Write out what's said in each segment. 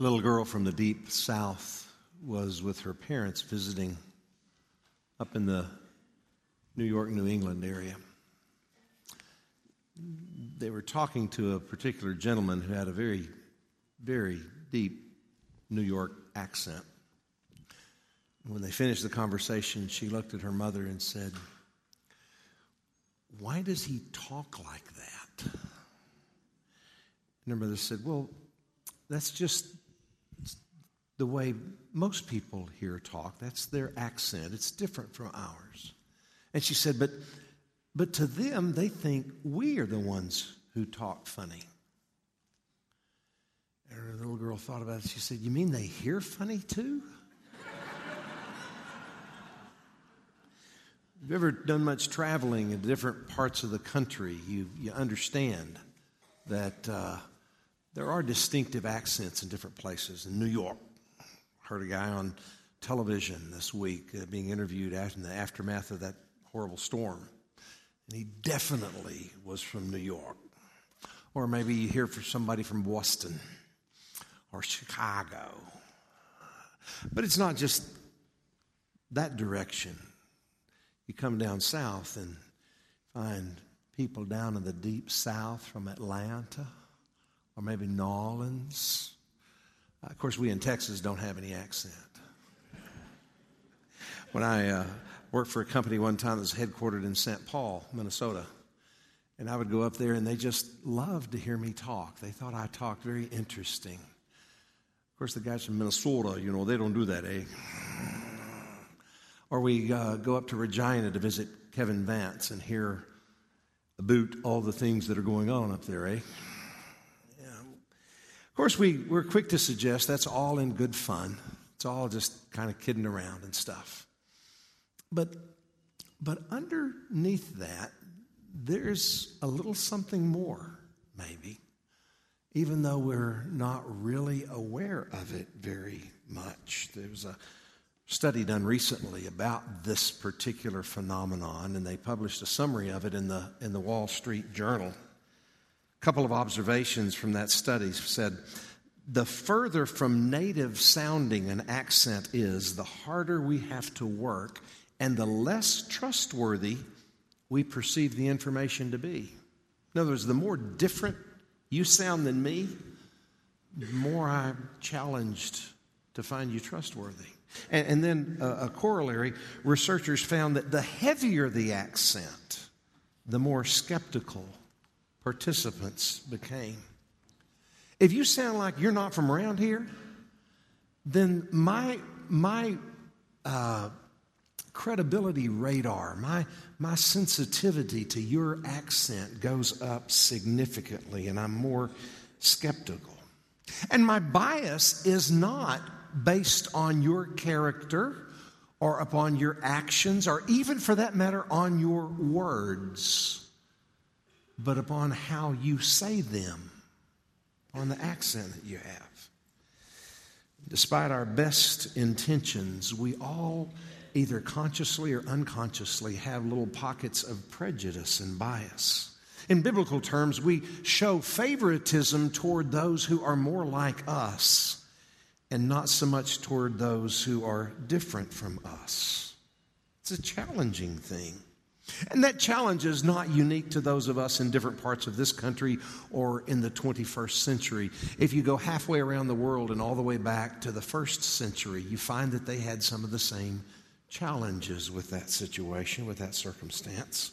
Little girl from the deep south was with her parents visiting up in the New York, New England area. They were talking to a particular gentleman who had a very, very deep New York accent. When they finished the conversation, she looked at her mother and said, Why does he talk like that? And her mother said, Well, that's just the way most people here talk. That's their accent. It's different from ours. And she said, But but to them, they think we are the ones who talk funny. And her little girl thought about it. She said, You mean they hear funny too? Have you ever done much traveling in different parts of the country? You, you understand that uh, there are distinctive accents in different places. In New York, heard a guy on television this week uh, being interviewed in the aftermath of that horrible storm. And he definitely was from New York. Or maybe you hear from somebody from Boston or Chicago. But it's not just that direction. You come down south and find people down in the deep south from Atlanta or maybe New Orleans. Of course, we in Texas don't have any accent. When I uh, worked for a company one time that was headquartered in St. Paul, Minnesota, and I would go up there and they just loved to hear me talk. They thought I talked very interesting. Of course, the guys from Minnesota, you know, they don't do that, eh? Or we uh, go up to Regina to visit Kevin Vance and hear about all the things that are going on up there, eh? Course, we, we're quick to suggest that's all in good fun. It's all just kind of kidding around and stuff. But, but underneath that, there's a little something more, maybe, even though we're not really aware of it very much. There was a study done recently about this particular phenomenon, and they published a summary of it in the, in the Wall Street Journal. A couple of observations from that study said the further from native sounding an accent is, the harder we have to work, and the less trustworthy we perceive the information to be. In other words, the more different you sound than me, the more I'm challenged to find you trustworthy. And, and then uh, a corollary researchers found that the heavier the accent, the more skeptical participants became. If you sound like you're not from around here, then my, my uh, credibility radar, my, my sensitivity to your accent goes up significantly, and I'm more skeptical. And my bias is not based on your character or upon your actions, or even for that matter, on your words, but upon how you say them, on the accent that you have. Despite our best intentions, we all either consciously or unconsciously have little pockets of prejudice and bias. In biblical terms, we show favoritism toward those who are more like us and not so much toward those who are different from us. It's a challenging thing. And that challenge is not unique to those of us in different parts of this country or in the 21st century. If you go halfway around the world and all the way back to the first century, you find that they had some of the same challenges with that situation, with that circumstance.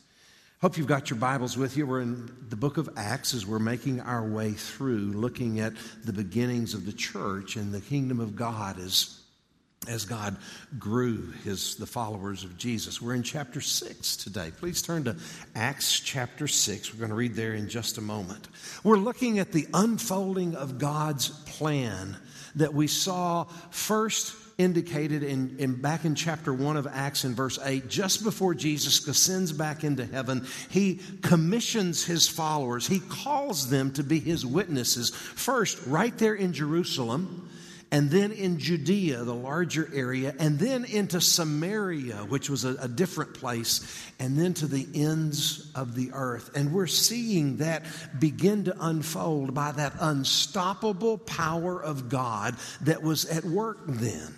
Hope you've got your Bibles with you. We're in the book of Acts as we're making our way through looking at the beginnings of the church and the kingdom of God as, as God grew his, the followers of Jesus. We're in chapter 6 today. Please turn to Acts chapter 6. We're going to read there in just a moment. We're looking at the unfolding of God's plan that we saw first indicated in, in, back in chapter 1 of Acts in verse 8, just before Jesus ascends back into heaven, he commissions his followers. He calls them to be his witnesses, first right there in Jerusalem, and then in Judea, the larger area, and then into Samaria, which was a, a different place, and then to the ends of the earth. And we're seeing that begin to unfold by that unstoppable power of God that was at work then.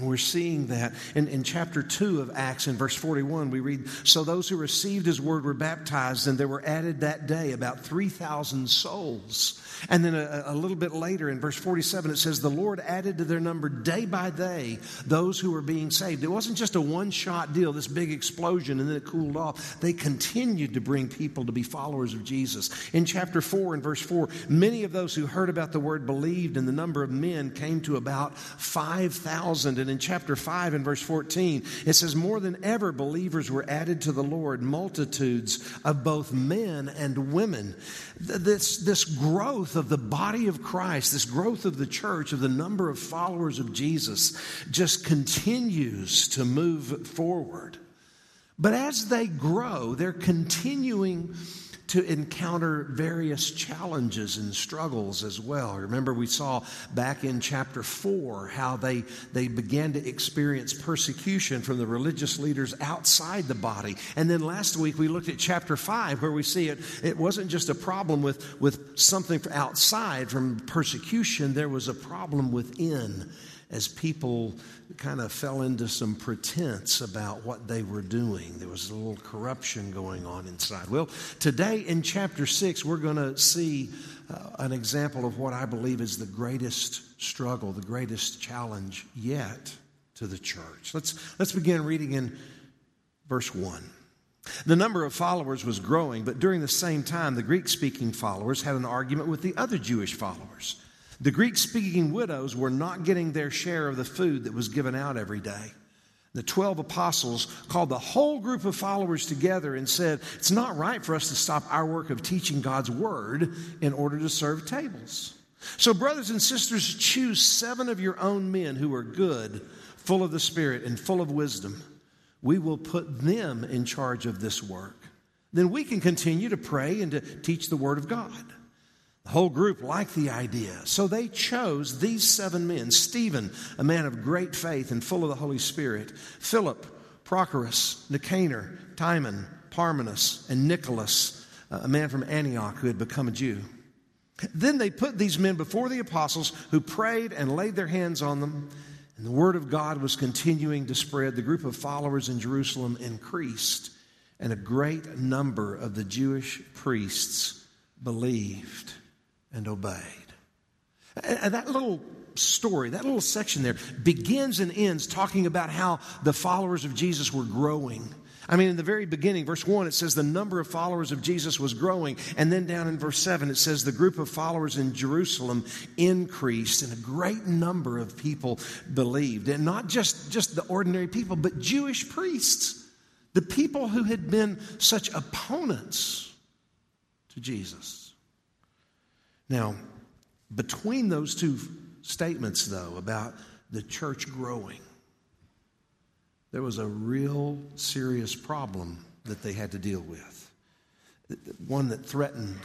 We're seeing that in, in chapter 2 of Acts, in verse 41, we read So those who received his word were baptized, and there were added that day about 3,000 souls. And then a, a, little bit later in verse 47, it says, The Lord added to their number day by day those who were being saved. It wasn't just a one shot deal, this big explosion, and then it cooled off. They continued to bring people to be followers of Jesus. In chapter 4 and verse 4, many of those who heard about the word believed, and the number of men came to about 5,000. And in chapter 5 and verse 14, it says, More than ever, believers were added to the Lord, multitudes of both men and women. This, this growth growth of the body of Christ, this growth of the church, of the number of followers of Jesus, just continues to move forward. But as they grow, they're continuing to encounter various challenges and struggles as well. Remember, we saw back in chapter 4 how they, they began to experience persecution from the religious leaders outside the body. And then last week we looked at chapter 5 where we see it, it wasn't just a problem with, with something outside from persecution, there was a problem within as people kind of fell into some pretense about what they were doing. There was a little corruption going on inside. Well, today in chapter 6, we're going to see uh, an example of what I believe is the greatest struggle, the greatest challenge yet to the church. Let's, let's begin reading in verse 1. The number of followers was growing, but during the same time, the Greek speaking followers had an argument with the other Jewish followers. The Greek speaking widows were not getting their share of the food that was given out every day. The 12 apostles called the whole group of followers together and said, It's not right for us to stop our work of teaching God's word in order to serve tables. So, brothers and sisters, choose seven of your own men who are good, full of the Spirit, and full of wisdom. We will put them in charge of this work. Then we can continue to pray and to teach the word of God. The whole group liked the idea. So they chose these seven men Stephen, a man of great faith and full of the Holy Spirit, Philip, Prochorus, Nicanor, Timon, Parmenas, and Nicholas, uh, a man from Antioch who had become a Jew. Then they put these men before the apostles who prayed and laid their hands on them. And the word of God was continuing to spread. The group of followers in Jerusalem increased, and a great number of the Jewish priests believed and obeyed. And that little story, that little section there, begins and ends talking about how the followers of Jesus were growing. I mean, in the very beginning, verse 1, it says the number of followers of Jesus was growing. And then down in verse 7, it says the group of followers in Jerusalem increased, and a great number of people believed. And not just, just the ordinary people, but Jewish priests, the people who had been such opponents to Jesus. Now, between those two statements, though, about the church growing, there was a real serious problem that they had to deal with. One that threatened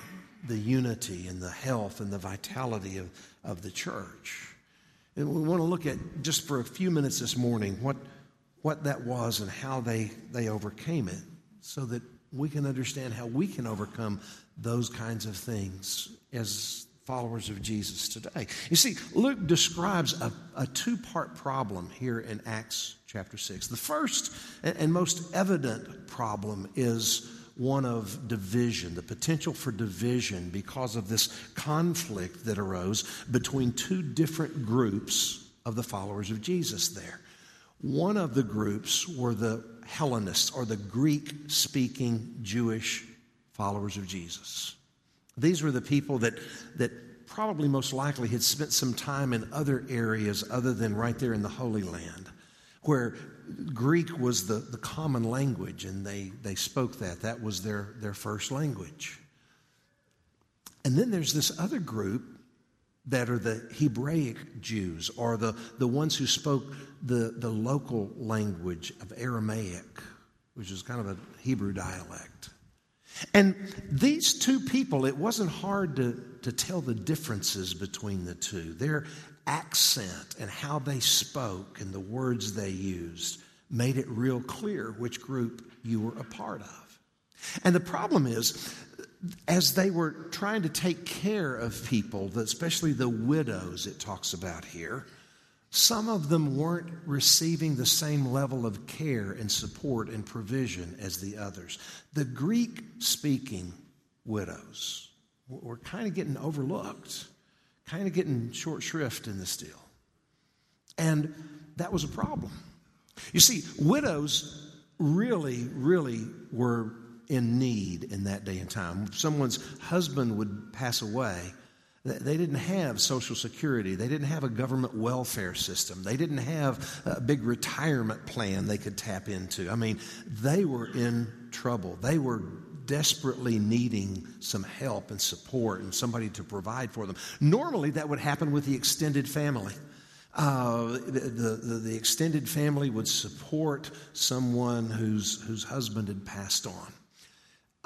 the unity and the health and the vitality of, of the church. And we want to look at just for a few minutes this morning what, what that was and how they, they overcame it so that we can understand how we can overcome those kinds of things as followers of Jesus today. You see, Luke describes a, a two part problem here in Acts chapter 6. The first and most evident problem is one of division, the potential for division because of this conflict that arose between two different groups of the followers of Jesus there. One of the groups were the Hellenists or the Greek speaking Jewish followers of Jesus. These were the people that, that probably most likely had spent some time in other areas other than right there in the Holy Land, where Greek was the, the common language and they, they spoke that. That was their, their first language. And then there's this other group that are the Hebraic Jews, or the, the ones who spoke the, the local language of Aramaic, which is kind of a Hebrew dialect. And these two people, it wasn't hard to, to tell the differences between the two. Their accent and how they spoke and the words they used made it real clear which group you were a part of. And the problem is, as they were trying to take care of people, especially the widows it talks about here, some of them weren't receiving the same level of care and support and provision as the others. The Greek speaking widows were kind of getting overlooked, kind of getting short shrift in this deal. And that was a problem. You see, widows really, really were in need in that day and time. Someone's husband would pass away, they didn't have Social Security. They didn't have a government welfare system. They didn't have a big retirement plan they could tap into. I mean, they were in trouble. They were desperately needing some help and support and somebody to provide for them. Normally, that would happen with the extended family. Uh, the, the, the, extended family would support someone whose, whose husband had passed on.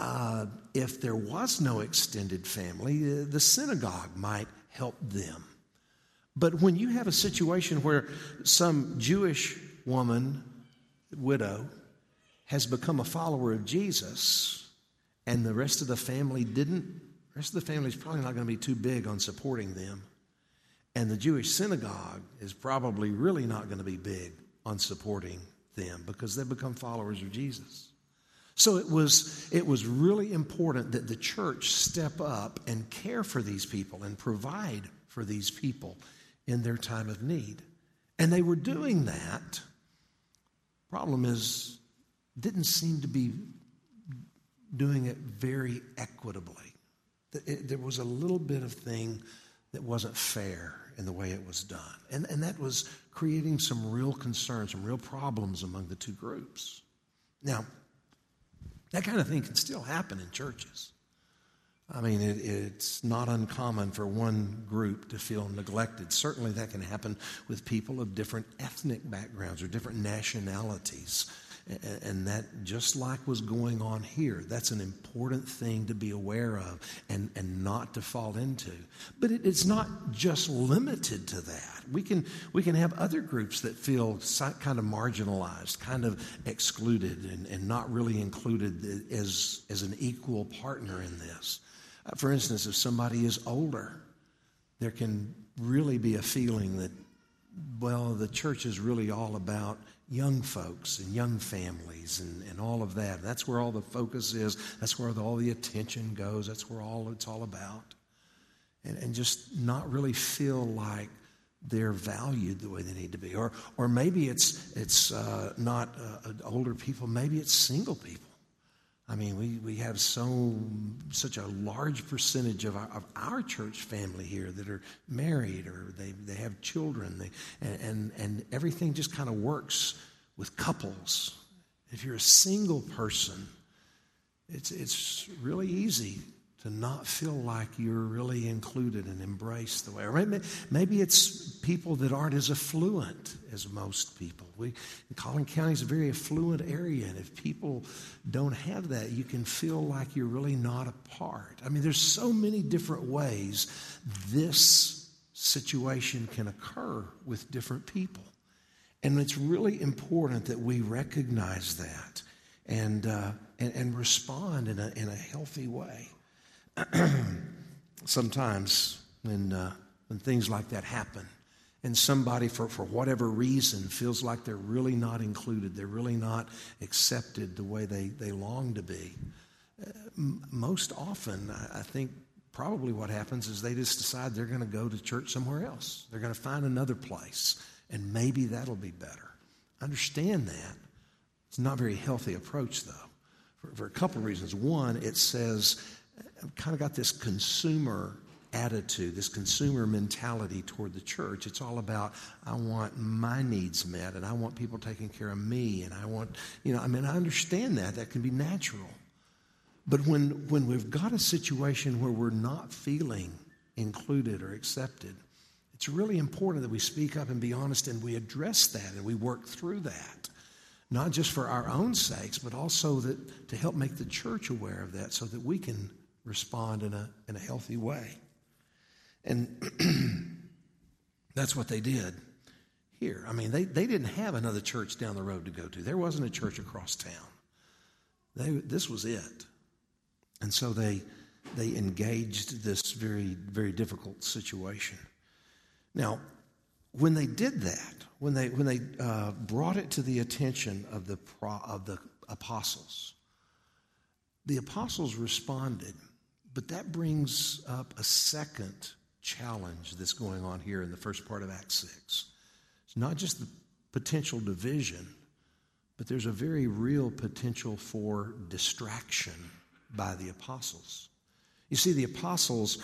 Uh, if there was no extended family, uh, the synagogue might help them. But when you have a situation where some Jewish woman, widow, has become a follower of Jesus, and the rest of the family didn't, the rest of the family is probably not going to be too big on supporting them. And the Jewish synagogue is probably really not going to be big on supporting them because they've become followers of Jesus. So it was, it was really important that the church step up and care for these people and provide for these people in their time of need. And they were doing that. Problem is, didn't seem to be doing it very equitably. It, there was a little bit of thing that wasn't fair in the way it was done. And, and that was creating some real concerns, some real problems among the two groups. Now, that kind of thing can still happen in churches. I mean, it, it's not uncommon for one group to feel neglected. Certainly, that can happen with people of different ethnic backgrounds or different nationalities. And that, just like was going on here, that's an important thing to be aware of and, and not to fall into. But it, it's not just limited to that. We can, we can have other groups that feel kind of marginalized, kind of excluded, and, and not really included as, as an equal partner in this. Uh, for instance, if somebody is older, there can really be a feeling that, well, the church is really all about young folks and young families and, and all of that. That's where all the focus is. That's where the, all the attention goes. That's where all it's all about. And, and just not really feel like they're valued the way they need to be. Or, or maybe it's, it's uh, not uh, older people, maybe it's single people. I mean, we, we have so such a large percentage of our, of our church family here that are married or they, they have children, they, and, and, and everything just kind of works with couples. If you're a single person, it's, it's really easy to not feel like you're really included and embraced the way. Or maybe, maybe it's people that aren't as affluent as most people. We, Collin County is a very affluent area, and if people don't have that, you can feel like you're really not a part. I mean, there's so many different ways this situation can occur with different people. And it's really important that we recognize that and, uh, and, and respond in a, in a healthy way. sometimes when, uh, when things like that happen, and somebody, for, for whatever reason, feels like they're really not included, they're really not accepted the way they, they long to be, uh, most often, I, I think probably what happens is they just decide they're going to go to church somewhere else. They're going to find another place, and maybe that'll be better. Understand that. It's not a very healthy approach, though, for, for a couple of reasons. One, it says kind of got this consumer attitude, this consumer mentality toward the church. It's all about, I want my needs met and I want people taking care of me and I want, you know, I mean, I understand that. That can be natural. But when, when we've got a situation where we're not feeling included or accepted, it's really important that we speak up and be honest and we address that and we work through that. not just for our own sakes, but also that, to help make the church aware of that so that we can respond in a, in a healthy way. And that's what they did here. I mean, they, they didn't have another church down the road to go to, there wasn't a church across town. They, this was it. And so they, they engaged this very, very difficult situation. Now, when they did that, when they, when they uh, brought it to the attention of the, of the apostles, the apostles responded, but that brings up a second challenge that's going on here in the first part of Acts 6. It's not just the potential division, but there's a very real potential for distraction by the apostles. You see, the apostles,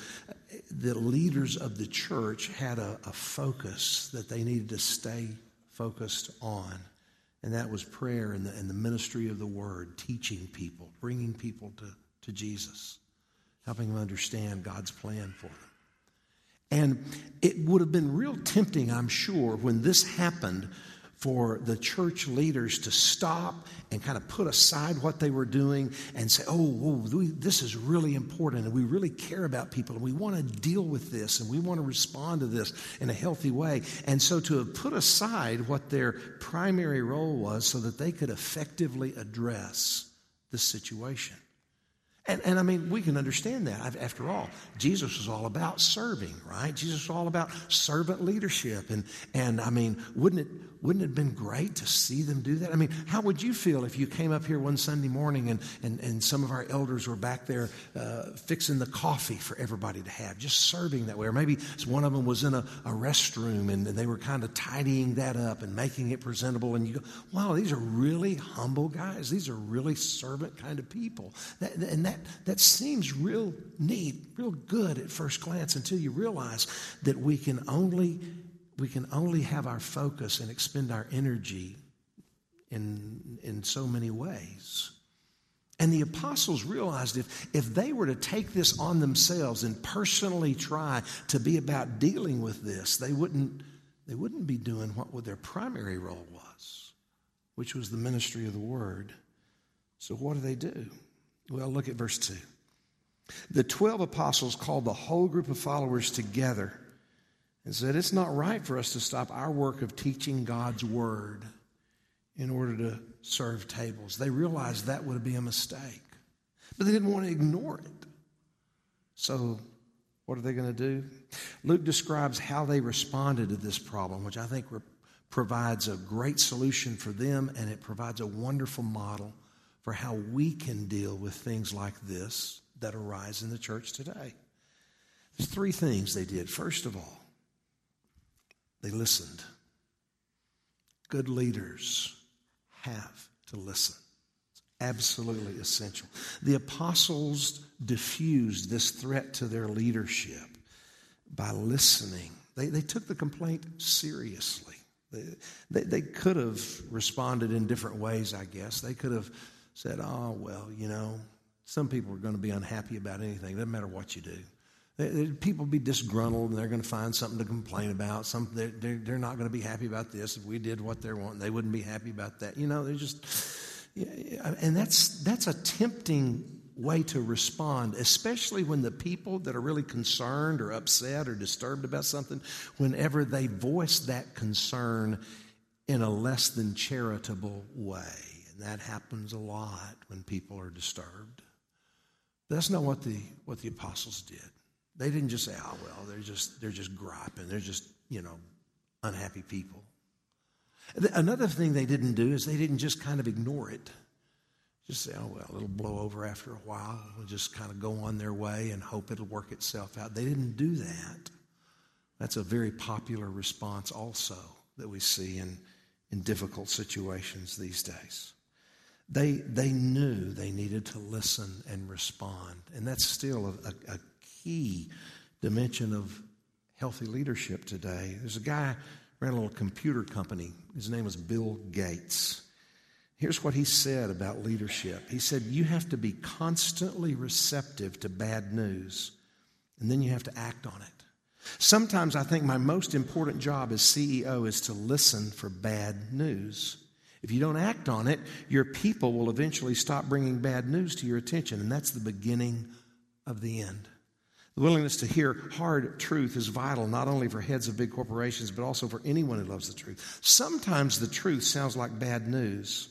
the leaders of the church, had a, a, focus that they needed to stay focused on, and that was prayer and the, and the ministry of the word, teaching people, bringing people to, to Jesus, helping them understand God's plan for them. And it would have been real tempting, I'm sure, when this happened for the church leaders to stop and kind of put aside what they were doing and say, oh, we, this is really important and we really care about people and we want to deal with this and we want to respond to this in a healthy way. And so to have put aside what their primary role was so that they could effectively address the situation. And, and I mean, we can understand that. After all, Jesus was all about serving, right? Jesus was all about servant leadership. And, and I mean, wouldn't it, wouldn't it have been great to see them do that? I mean, how would you feel if you came up here one Sunday morning and, and, and some of our elders were back there uh, fixing the coffee for everybody to have, just serving that way? Or maybe one of them was in a, a restroom and they were kind of tidying that up and making it presentable. And you go, wow, these are really humble guys. These are really servant kind of people. That, and that, that seems real neat, real good at first glance until you realize that we can only we can only have our focus and expend our energy in, in so many ways. And the apostles realized if, if they were to take this on themselves and personally try to be about dealing with this, they wouldn't, they wouldn't be doing what their primary role was, which was the ministry of the word. So, what do they do? Well, look at verse 2. The 12 apostles called the whole group of followers together and said, It's not right for us to stop our work of teaching God's word in order to serve tables. They realized that would be a mistake, but they didn't want to ignore it. So, what are they going to do? Luke describes how they responded to this problem, which I think provides a great solution for them and it provides a wonderful model for how we can deal with things like this that arise in the church today. There's three things they did. First of all, they listened. Good leaders have to listen. It's absolutely essential. The apostles diffused this threat to their leadership by listening. They, they took the complaint seriously. They, they, they could have responded in different ways, I guess. They could have said, oh, well, you know, some people are going to be unhappy about anything. It doesn't matter what you do. People be disgruntled and they're going to find something to complain about. Some, they're, they're not going to be happy about this. If we did what they want, they wouldn't be happy about that. You know, they're just, and that's, that's a tempting way to respond, especially when the people that are really concerned or upset or disturbed about something, whenever they voice that concern in a less than charitable way. And that happens a lot when people are disturbed. That's not what the what the apostles did. They didn't just say, "Oh well, they're just they're just griping. They're just you know unhappy people." Another thing they didn't do is they didn't just kind of ignore it. Just say, "Oh well, it'll blow over after a while. We'll just kind of go on their way and hope it'll work itself out." They didn't do that. That's a very popular response also that we see in in difficult situations these days. They, they knew they needed to listen and respond. And that's still a, a, a key dimension of healthy leadership today. There's a guy ran a little computer company. His name was Bill Gates. Here's what he said about leadership. He said, You have to be constantly receptive to bad news, and then you have to act on it. Sometimes I think my most important job as CEO is to listen for bad news If you don't act on it, your people will eventually stop bringing bad news to your attention, and that's the beginning of the end. The willingness to hear hard truth is vital not only for heads of big corporations, but also for anyone who loves the truth. Sometimes the truth sounds like bad news,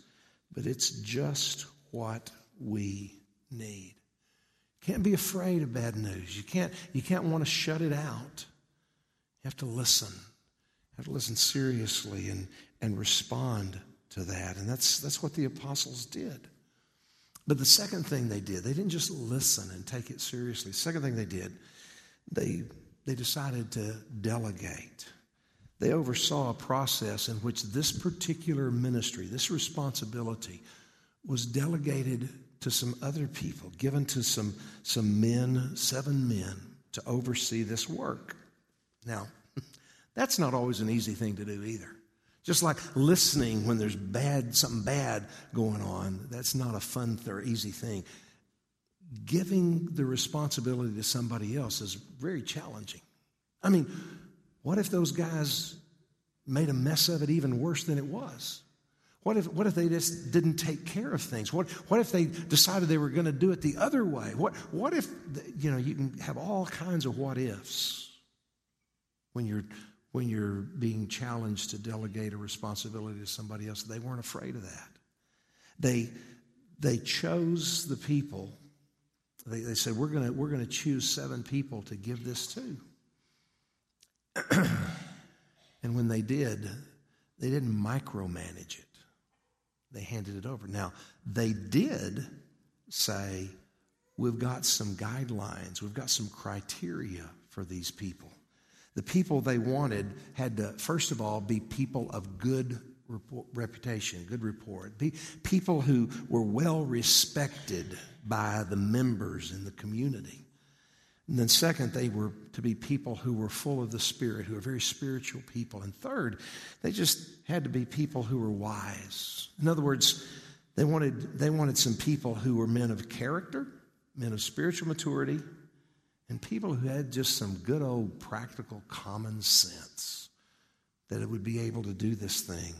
but it's just what we need. Can't be afraid of bad news. You can't, you can't want to shut it out. You have to listen. You have to listen seriously and, and respond to that. And that's, that's what the apostles did. But the second thing they did, they didn't just listen and take it seriously. The second thing they did, they, they decided to delegate. They oversaw a process in which this particular ministry, this responsibility, was delegated to some other people, given to some, some men, seven men, to oversee this work. Now, that's not always an easy thing to do either. Just like listening when there's bad, something bad going on, that's not a fun or easy thing. Giving the responsibility to somebody else is very challenging. I mean, what if those guys made a mess of it even worse than it was? What if, what if they just didn't take care of things? What, what if they decided they were going to do it the other way? What, what if, you know, you can have all kinds of what ifs when you're when you're being challenged to delegate a responsibility to somebody else. They weren't afraid of that. They, they chose the people. They, they said, We're going we're going to choose seven people to give this to. and when they did, they didn't micromanage it, they handed it over. Now, they did say, We've got some guidelines, we've got some criteria for these people. The people they wanted had to, first of all, be people of good report, reputation, good report, be people who were well respected by the members in the community. And then, second, they were to be people who were full of the Spirit, who were very spiritual people. And third, they just had to be people who were wise. In other words, they wanted, they wanted some people who were men of character, men of spiritual maturity, and people who had just some good old practical common sense that it would be able to do this thing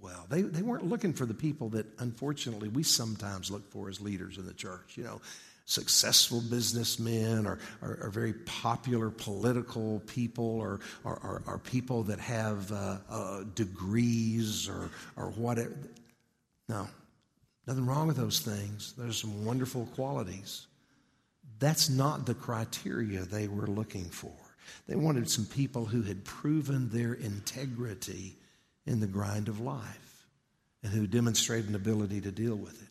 well. They, they weren't looking for the people that unfortunately we sometimes look for as leaders in the church, you know, successful businessmen or, or, or very popular political people or, or, or people that have uh, uh, degrees or, or whatever. No, nothing wrong with those things. There's some wonderful qualities. That's not the criteria they were looking for. They wanted some people who had proven their integrity in the grind of life and who demonstrated an ability to deal with it.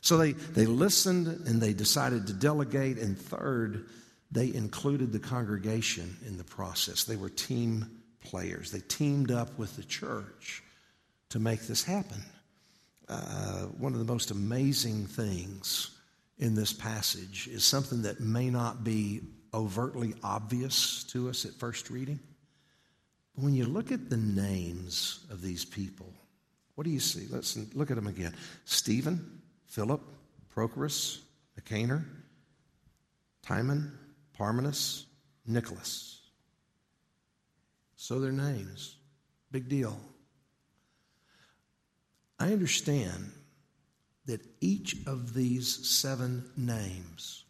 So they, they listened and they decided to delegate. And third, they included the congregation in the process. They were team players, they teamed up with the church to make this happen. Uh, one of the most amazing things in this passage is something that may not be overtly obvious to us at first reading. But when you look at the names of these people, what do you see? Let's look at them again Stephen, Philip, Prochorus, Nicanor, Timon, Parmenas, Nicholas. So their names. Big deal. I understand that each of these seven names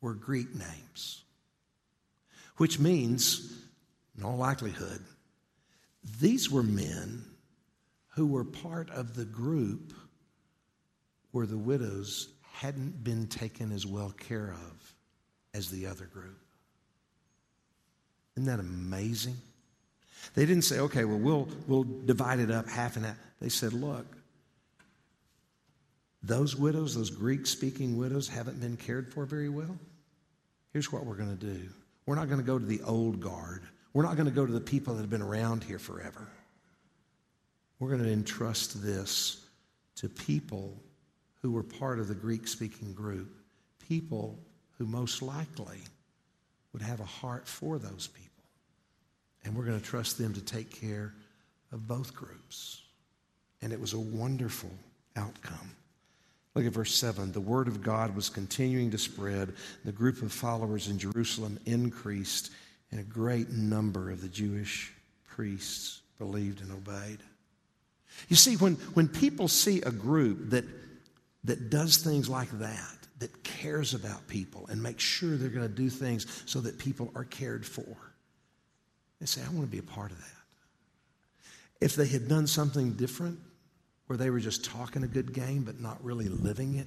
were Greek names, which means, in all likelihood, these were men who were part of the group where the widows hadn't been taken as well care of as the other group. Isn't that amazing? They didn't say, okay, well, we'll, we'll divide it up half and half. They said, look, those widows, those Greek speaking widows, haven't been cared for very well. Here's what we're going to do we're not going to go to the old guard, we're not going to go to the people that have been around here forever. We're going to entrust this to people who were part of the Greek speaking group, people who most likely would have a heart for those people. And we're going to trust them to take care of both groups. And it was a wonderful outcome. Look at verse 7. The word of God was continuing to spread. The group of followers in Jerusalem increased, and a great number of the Jewish priests believed and obeyed. You see, when, when people see a group that, that does things like that, that cares about people and makes sure they're going to do things so that people are cared for, they say, I want to be a part of that. If they had done something different, where they were just talking a good game but not really living it,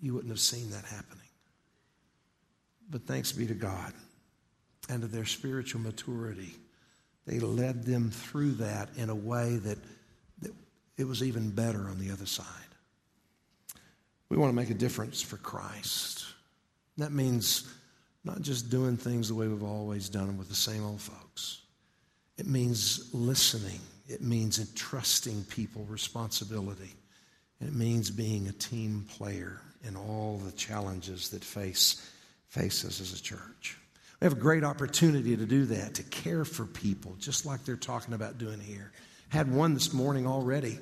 you wouldn't have seen that happening. But thanks be to God and to their spiritual maturity. They led them through that in a way that, that it was even better on the other side. We want to make a difference for Christ. That means not just doing things the way we've always done them with the same old folks. It means listening. It means entrusting people responsibility. It means being a team player in all the challenges that face, face us as a church. We have a great opportunity to do that, to care for people, just like they're talking about doing here. Had one this morning already,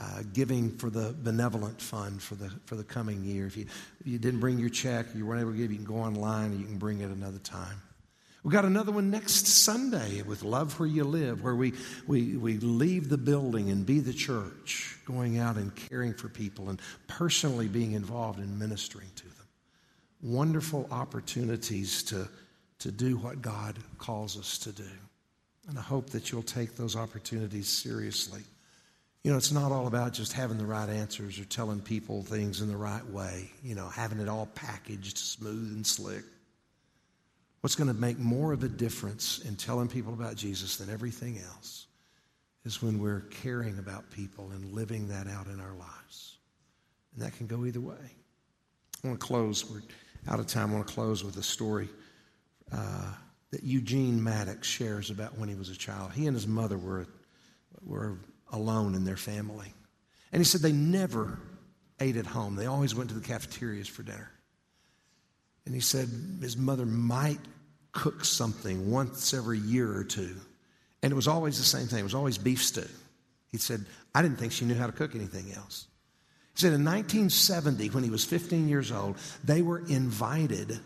uh, giving for the benevolent fund for the for the coming year. If you if you didn't bring your check, you weren't able to give, you can go online and you can bring it another time. We've got another one next Sunday with Love Where You Live, where we, we, we leave the building and be the church, going out and caring for people and personally being involved in ministering to them. Wonderful opportunities to to do what God calls us to do. And I hope that you'll take those opportunities seriously. You know, it's not all about just having the right answers or telling people things in the right way, you know, having it all packaged smooth and slick. What's going to make more of a difference in telling people about Jesus than everything else is when we're caring about people and living that out in our lives. And that can go either way. I want to close. We're out of time. I want to close with a story uh, that Eugene Maddox shares about when he was a child. He and his mother were, were alone in their family. And he said they never ate at home, they always went to the cafeterias for dinner. And he said his mother might cook something once every year or two. And it was always the same thing. It was always beef stew. He said, I didn't think she knew how to cook anything else. He said in 1970, when he was 15 years old, they were invited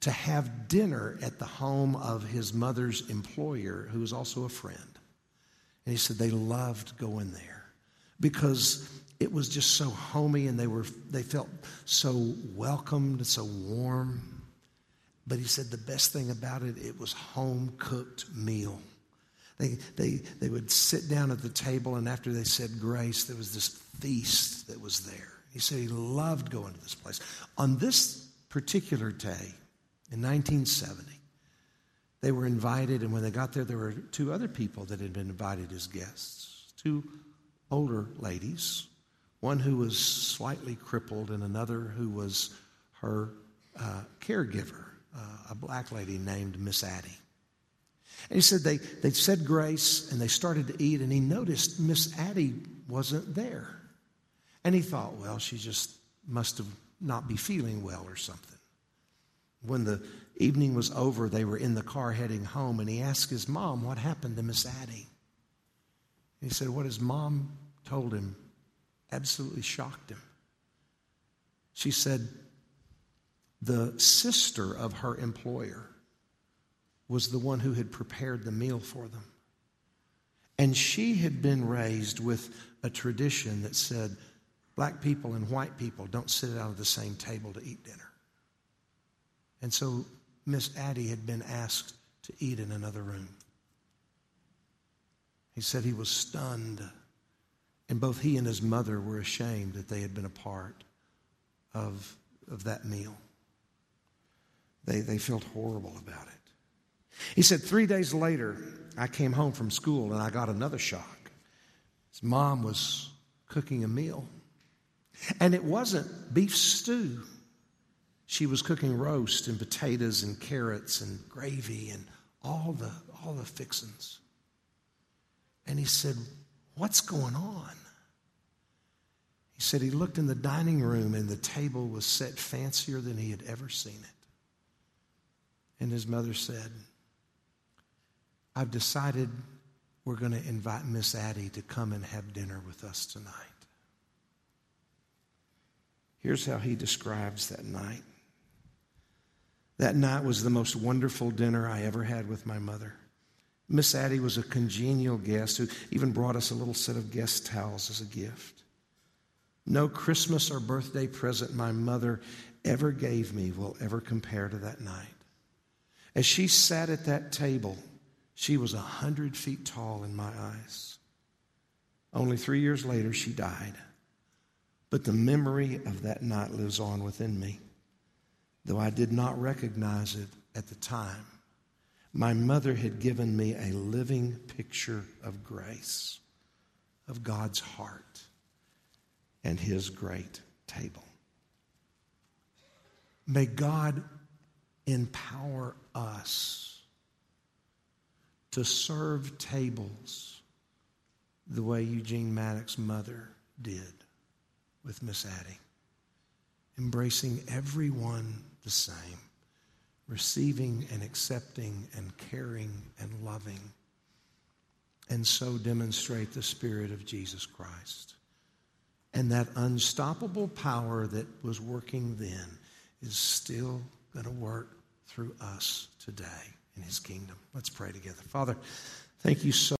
to have dinner at the home of his mother's employer, who was also a friend. And he said they loved going there because it was just so homey and they, were, they felt so welcomed and so warm. But he said the best thing about it, it was home cooked meal. They, they, they would sit down at the table, and after they said grace, there was this feast that was there. He said he loved going to this place. On this particular day, in 1970. They were invited, and when they got there, there were two other people that had been invited as guests two older ladies, one who was slightly crippled, and another who was her uh, caregiver, uh, a black lady named Miss Addie. And he said they, they said grace and they started to eat, and he noticed Miss Addie wasn't there. And he thought, well, she just must have not be feeling well or something. When the evening was over, they were in the car heading home, and he asked his mom what happened to Miss Addie. He said what his mom told him absolutely shocked him. She said the sister of her employer was the one who had prepared the meal for them. And she had been raised with a tradition that said black people and white people don't sit out at the same table to eat dinner. And so Miss Addie had been asked to eat in another room. He said he was stunned, and both he and his mother were ashamed that they had been a part of, of that meal. They, they felt horrible about it. He said, Three days later, I came home from school and I got another shock. His mom was cooking a meal, and it wasn't beef stew. She was cooking roast and potatoes and carrots and gravy and all the, all the fixins. And he said, What's going on? He said he looked in the dining room and the table was set fancier than he had ever seen it. And his mother said, I've decided we're going to invite Miss Addie to come and have dinner with us tonight. Here's how he describes that night. That night was the most wonderful dinner I ever had with my mother. Miss Addie was a congenial guest who even brought us a little set of guest towels as a gift. No Christmas or birthday present my mother ever gave me will ever compare to that night. As she sat at that table, she was a hundred feet tall in my eyes. Only three years later, she died. But the memory of that night lives on within me, though I did not recognize it at the time. My mother had given me a living picture of grace, of God's heart, and His great table. May God empower us to serve tables the way Eugene Maddox's mother did with Miss Addie, embracing everyone the same, receiving and accepting and caring and loving, and so demonstrate the Spirit of Jesus Christ. And that unstoppable power that was working then is still going to work through us today in his kingdom. Let's pray together. Father, thank you so